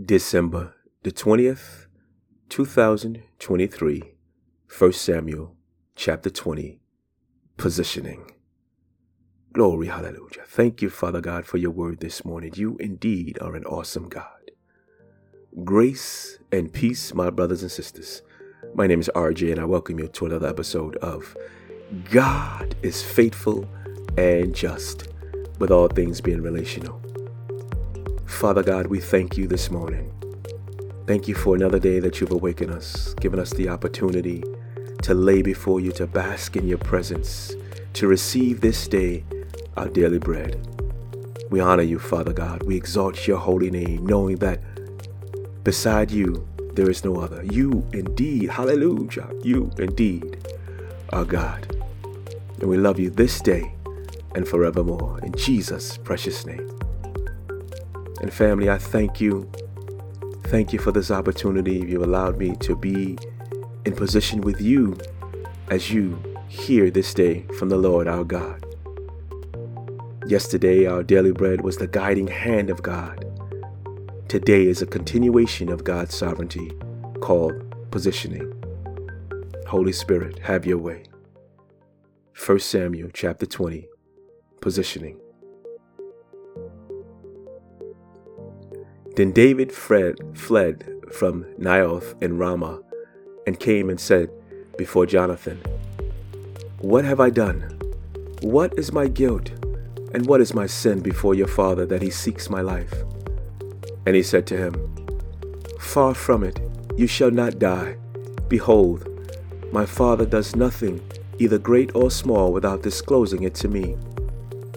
December the 20th, 2023, 1 Samuel chapter 20, positioning. Glory, hallelujah. Thank you, Father God, for your word this morning. You indeed are an awesome God. Grace and peace, my brothers and sisters. My name is RJ, and I welcome you to another episode of God is Faithful and Just, with all things being relational. Father God, we thank you this morning. Thank you for another day that you've awakened us, given us the opportunity to lay before you, to bask in your presence, to receive this day our daily bread. We honor you, Father God. We exalt your holy name, knowing that beside you there is no other. You indeed, hallelujah, you indeed are God. And we love you this day and forevermore. In Jesus' precious name. And family, I thank you. Thank you for this opportunity you allowed me to be in position with you as you hear this day from the Lord our God. Yesterday, our daily bread was the guiding hand of God. Today is a continuation of God's sovereignty called positioning. Holy Spirit, have your way. 1 Samuel chapter 20, positioning. Then David fled, from Naioth in Ramah and came and said before Jonathan, What have I done? What is my guilt? And what is my sin before your father that he seeks my life? And he said to him, Far from it, you shall not die. Behold, my father does nothing, either great or small, without disclosing it to me.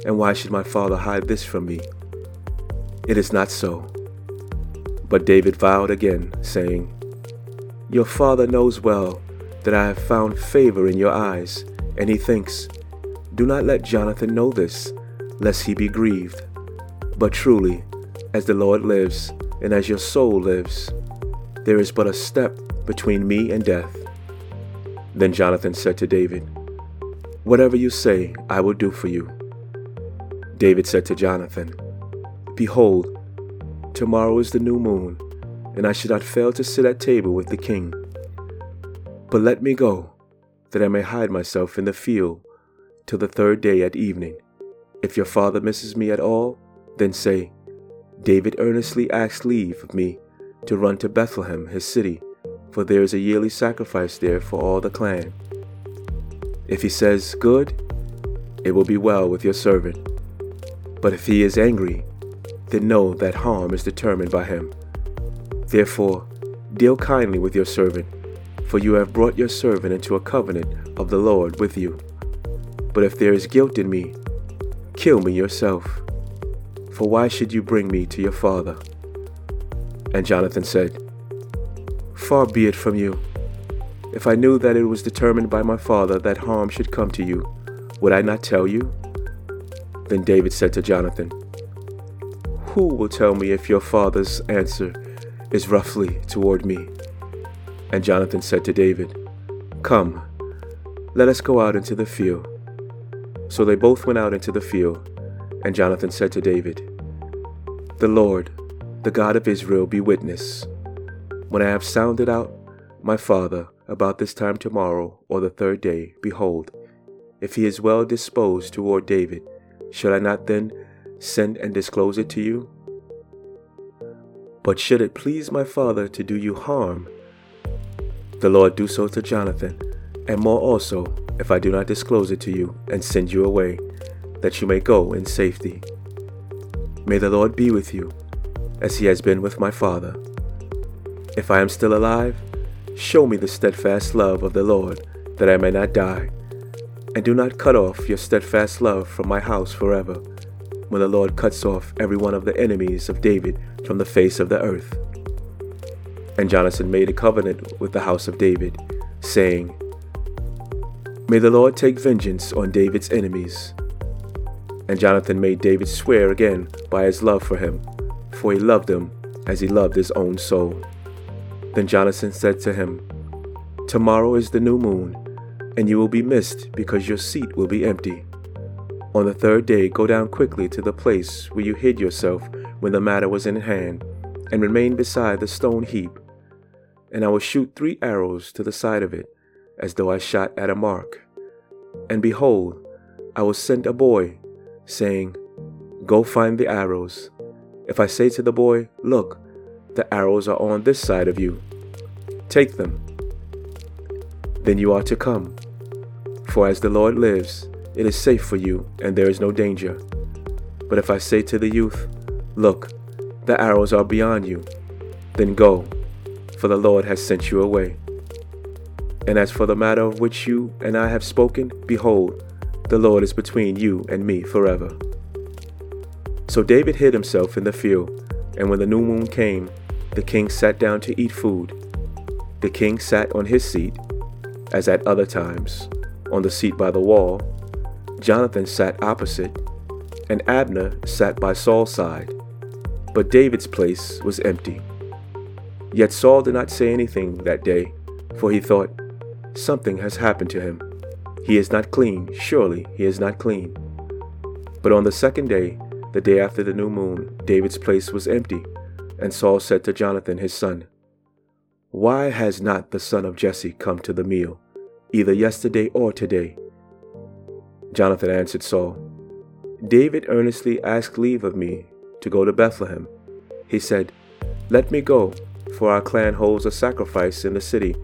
And why should my father hide this from me? It is not so. But David vowed again, saying, Your father knows well that I have found favor in your eyes, and he thinks, Do not let Jonathan know this, lest he be grieved. But truly, as the Lord lives, and as your soul lives, there is but a step between me and death. Then Jonathan said to David, Whatever you say, I will do for you. David said to Jonathan, Behold, Tomorrow is the new moon, and I should not fail to sit at table with the king. But let me go, that I may hide myself in the field till the third day at evening. If your father misses me at all, then say, David earnestly asked leave of me to run to Bethlehem, his city, for there is a yearly sacrifice there for all the clan. If he says, Good, it will be well with your servant. But if he is angry, then know that harm is determined by him. Therefore, deal kindly with your servant, for you have brought your servant into a covenant of the Lord with you. But if there is guilt in me, kill me yourself. For why should you bring me to your father? And Jonathan said, Far be it from you. If I knew that it was determined by my father that harm should come to you, would I not tell you? Then David said to Jonathan, who will tell me if your father's answer is roughly toward me? And Jonathan said to David, Come, let us go out into the field. So they both went out into the field, and Jonathan said to David, The Lord, the God of Israel, be witness. When I have sounded out my father about this time tomorrow or the third day, behold, if he is well disposed toward David, shall I not then send and disclose it to you? But should it please my father to do you harm, the Lord do so to Jonathan, and more also, if I do not disclose it to you and send you away, that you may go in safety. May the Lord be with you, as he has been with my father. If I am still alive, show me the steadfast love of the Lord, that I may not die, and do not cut off your steadfast love from my house forever when the Lord cuts off every one of the enemies of David from the face of the earth. And Jonathan made a covenant with the house of David, saying, May the Lord take vengeance on David's enemies. And Jonathan made David swear again by his love for him, for he loved him as he loved his own soul. Then Jonathan said to him, Tomorrow is the new moon, and you will be missed because your seat will be empty. On the third day, go down quickly to the place where you hid yourself when the matter was in hand, and remain beside the stone heap. And I will shoot three arrows to the side of it, as though I shot at a mark. And behold, I will send a boy, saying, Go find the arrows. If I say to the boy, Look, the arrows are on this side of you, take them. Then you are to come. For as the Lord lives, it is safe for you, and there is no danger. But if I say to the youth, Look, the arrows are beyond you, then go, for the Lord has sent you away. And as for the matter of which you and I have spoken, behold, the Lord is between you and me forever. So David hid himself in the field, and when the new moon came, the king sat down to eat food. The king sat on his seat, as at other times, on the seat by the wall. Jonathan sat opposite, and Abner sat by Saul's side. But David's place was empty. Yet Saul did not say anything that day, for he thought, Something has happened to him. He is not clean, surely he is not clean. But on the second day, the day after the new moon, David's place was empty, and Saul said to Jonathan his son, Why has not the son of Jesse come to the meal, either yesterday or today? Jonathan answered Saul, David earnestly asked leave of me to go to Bethlehem. He said, Let me go, for our clan holds a sacrifice in the city,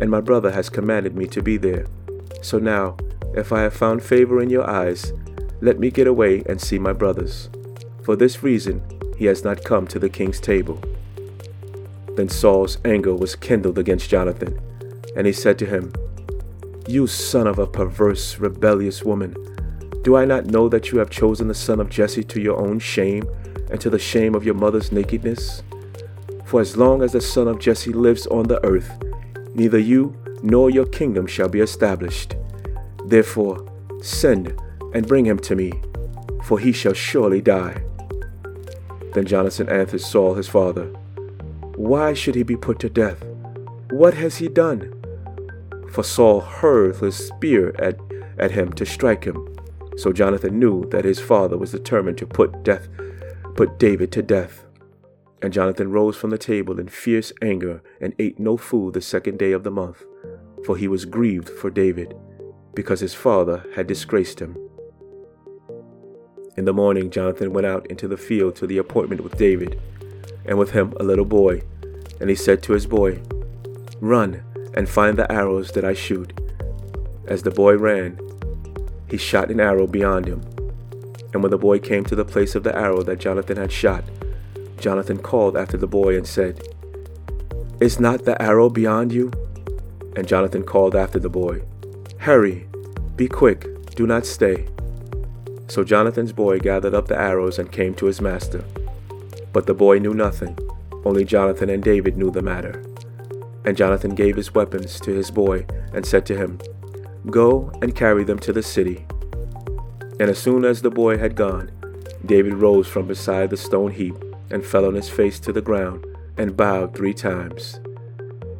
and my brother has commanded me to be there. So now, if I have found favor in your eyes, let me get away and see my brothers. For this reason, he has not come to the king's table. Then Saul's anger was kindled against Jonathan, and he said to him, You son of a perverse, rebellious woman, do I not know that you have chosen the son of Jesse to your own shame and to the shame of your mother's nakedness? For as long as the son of Jesse lives on the earth, neither you nor your kingdom shall be established. Therefore, send and bring him to me, for he shall surely die. Then Jonathan answered Saul his father, Why should he be put to death? What has he done? For Saul hurled his spear at, at him to strike him. So Jonathan knew that his father was determined to put death, put David to death. And Jonathan rose from the table in fierce anger and ate no food the second day of the month, for he was grieved for David, because his father had disgraced him. In the morning, Jonathan went out into the field to the appointment with David, and with him a little boy. And he said to his boy, Run and find the arrows that I shoot. As the boy ran, he shot an arrow beyond him. And when the boy came to the place of the arrow that Jonathan had shot, Jonathan called after the boy and said, Is not the arrow beyond you? And Jonathan called after the boy, Hurry, be quick, do not stay. So Jonathan's boy gathered up the arrows and came to his master. But the boy knew nothing, only Jonathan and David knew the matter. And Jonathan gave his weapons to his boy and said to him, Go and carry them to the city. And as soon as the boy had gone, David rose from beside the stone heap and fell on his face to the ground and bowed three times.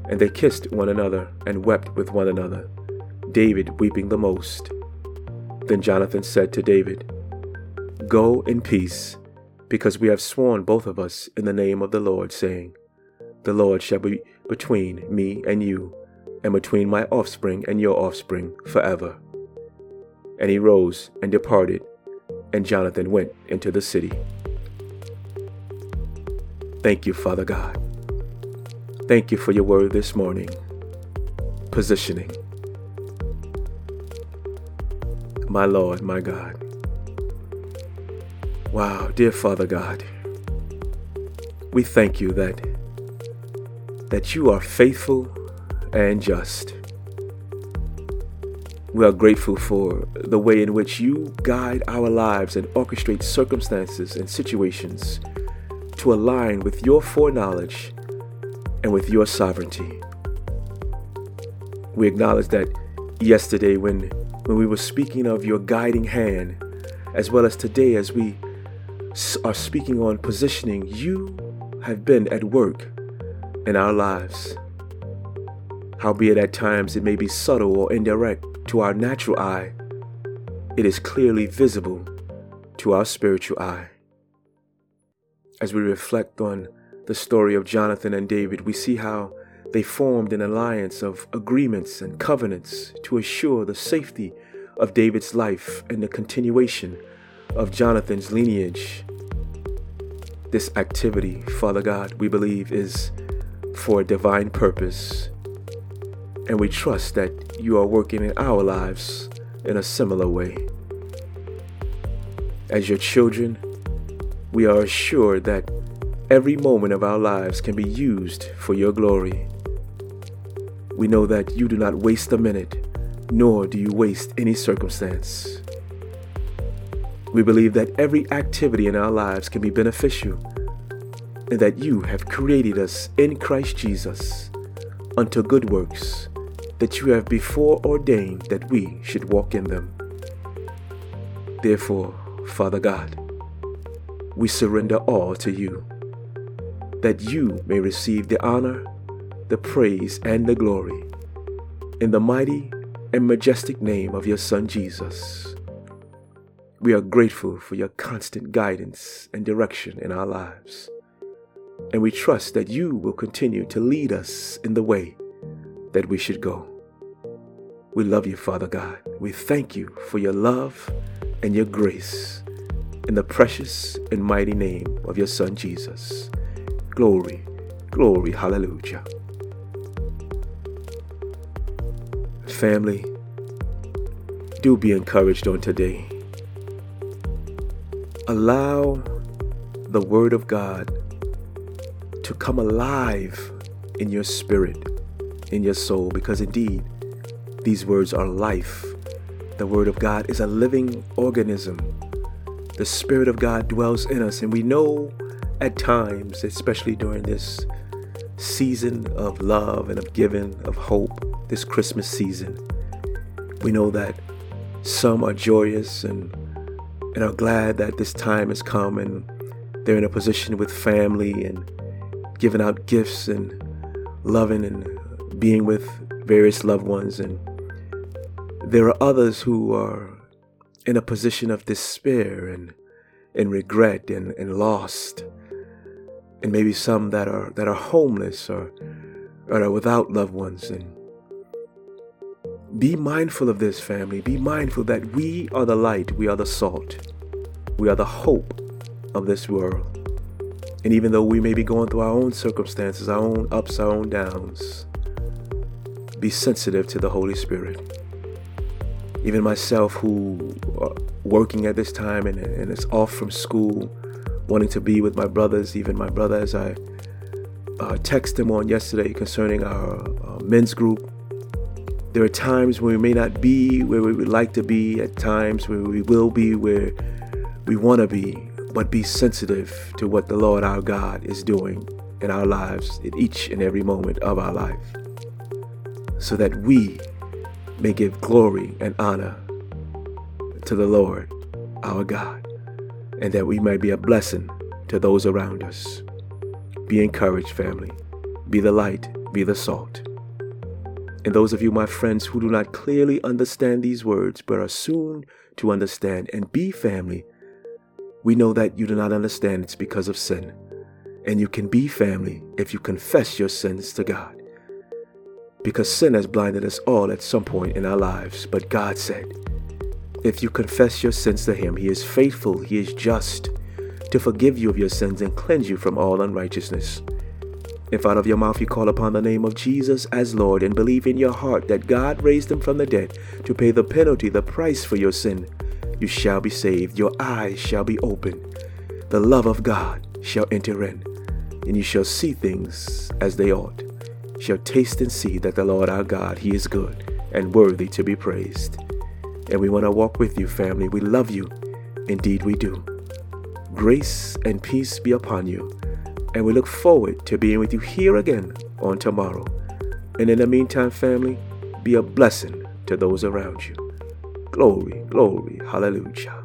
And they kissed one another and wept with one another, David weeping the most. Then Jonathan said to David, Go in peace, because we have sworn both of us in the name of the Lord, saying, The Lord shall be between me and you and between my offspring and your offspring forever. And he rose and departed, and Jonathan went into the city. Thank you, Father God. Thank you for your word this morning. Positioning. My Lord, my God. Wow, dear Father God, we thank you that that you are faithful and just. We are grateful for the way in which you guide our lives and orchestrate circumstances and situations to align with your foreknowledge and with your sovereignty. We acknowledge that yesterday when, when we were speaking of your guiding hand, as well as today as we are speaking on positioning, you have been at work in our lives. Howbeit at times it may be subtle or indirect to our natural eye, it is clearly visible to our spiritual eye. As we reflect on the story of Jonathan and David, we see how they formed an alliance of agreements and covenants to assure the safety of David's life and the continuation of Jonathan's lineage. This activity, Father God, we believe is for a divine purpose, and we trust that you are working in our lives in a similar way. As your children, we are assured that every moment of our lives can be used for your glory. We know that you do not waste a minute, nor do you waste any circumstance. We believe that every activity in our lives can be beneficial that you have created us in Christ Jesus unto good works that you have before ordained that we should walk in them. Therefore, Father God, we surrender all to you, that you may receive the honor, the praise, and the glory. In the mighty and majestic name of your Son Jesus, we are grateful for your constant guidance and direction in our lives. And we trust that you will continue to lead us in the way that we should go. We love you, Father God. We thank you for your love and your grace. In the precious and mighty name of your Son Jesus. Glory, glory, hallelujah. Family, do be encouraged on today. Allow the Word of God to come alive in your spirit, in your soul, because indeed, these words are life. The Word of God is a living organism. The Spirit of God dwells in us, and we know at times, especially during this season of love and of giving, of hope, this Christmas season, we know that some are joyous and, and are glad that this time has come and they're in a position with family and giving out gifts and loving and being with various loved ones and there are others who are in a position of despair and, and regret and, and lost. And maybe some that are that are homeless or, or are without loved ones. And be mindful of this family. Be mindful that we are the light, we are the salt, we are the hope of this world. And even though we may be going through our own circumstances, our own ups, our own downs, be sensitive to the Holy Spirit. Even myself who are working at this time and, and is off from school wanting to be with my brothers even my brother as i uh, text him on yesterday concerning our uh, men's group. There are times when we may not be where we would like to be at times where we will be where we want to be but be sensitive to what the lord our god is doing in our lives in each and every moment of our life so that we may give glory and honor to the Lord our God, and that we may be a blessing to those around us. Be encouraged, family. Be the light, be the salt. And those of you, my friends, who do not clearly understand these words, but are soon to understand and be family, we know that you do not understand it's because of sin. And you can be family if you confess your sins to God because sin has blinded us all at some point in our lives. But God said, If you confess your sins to Him, He is faithful, He is just to forgive you of your sins and cleanse you from all unrighteousness. If out of your mouth you call upon the name of Jesus as Lord and believe in your heart that God raised him from the dead to pay the penalty, the price for your sin, you shall be saved. Your eyes shall be opened. The love of God shall enter in, and you shall see things as they ought shall taste and see that the Lord our God, He is good and worthy to be praised. And we want to walk with you, family. We love you. Indeed, we do. Grace and peace be upon you. And we look forward to being with you here again on tomorrow. And in the meantime, family, be a blessing to those around you. Glory, glory, hallelujah.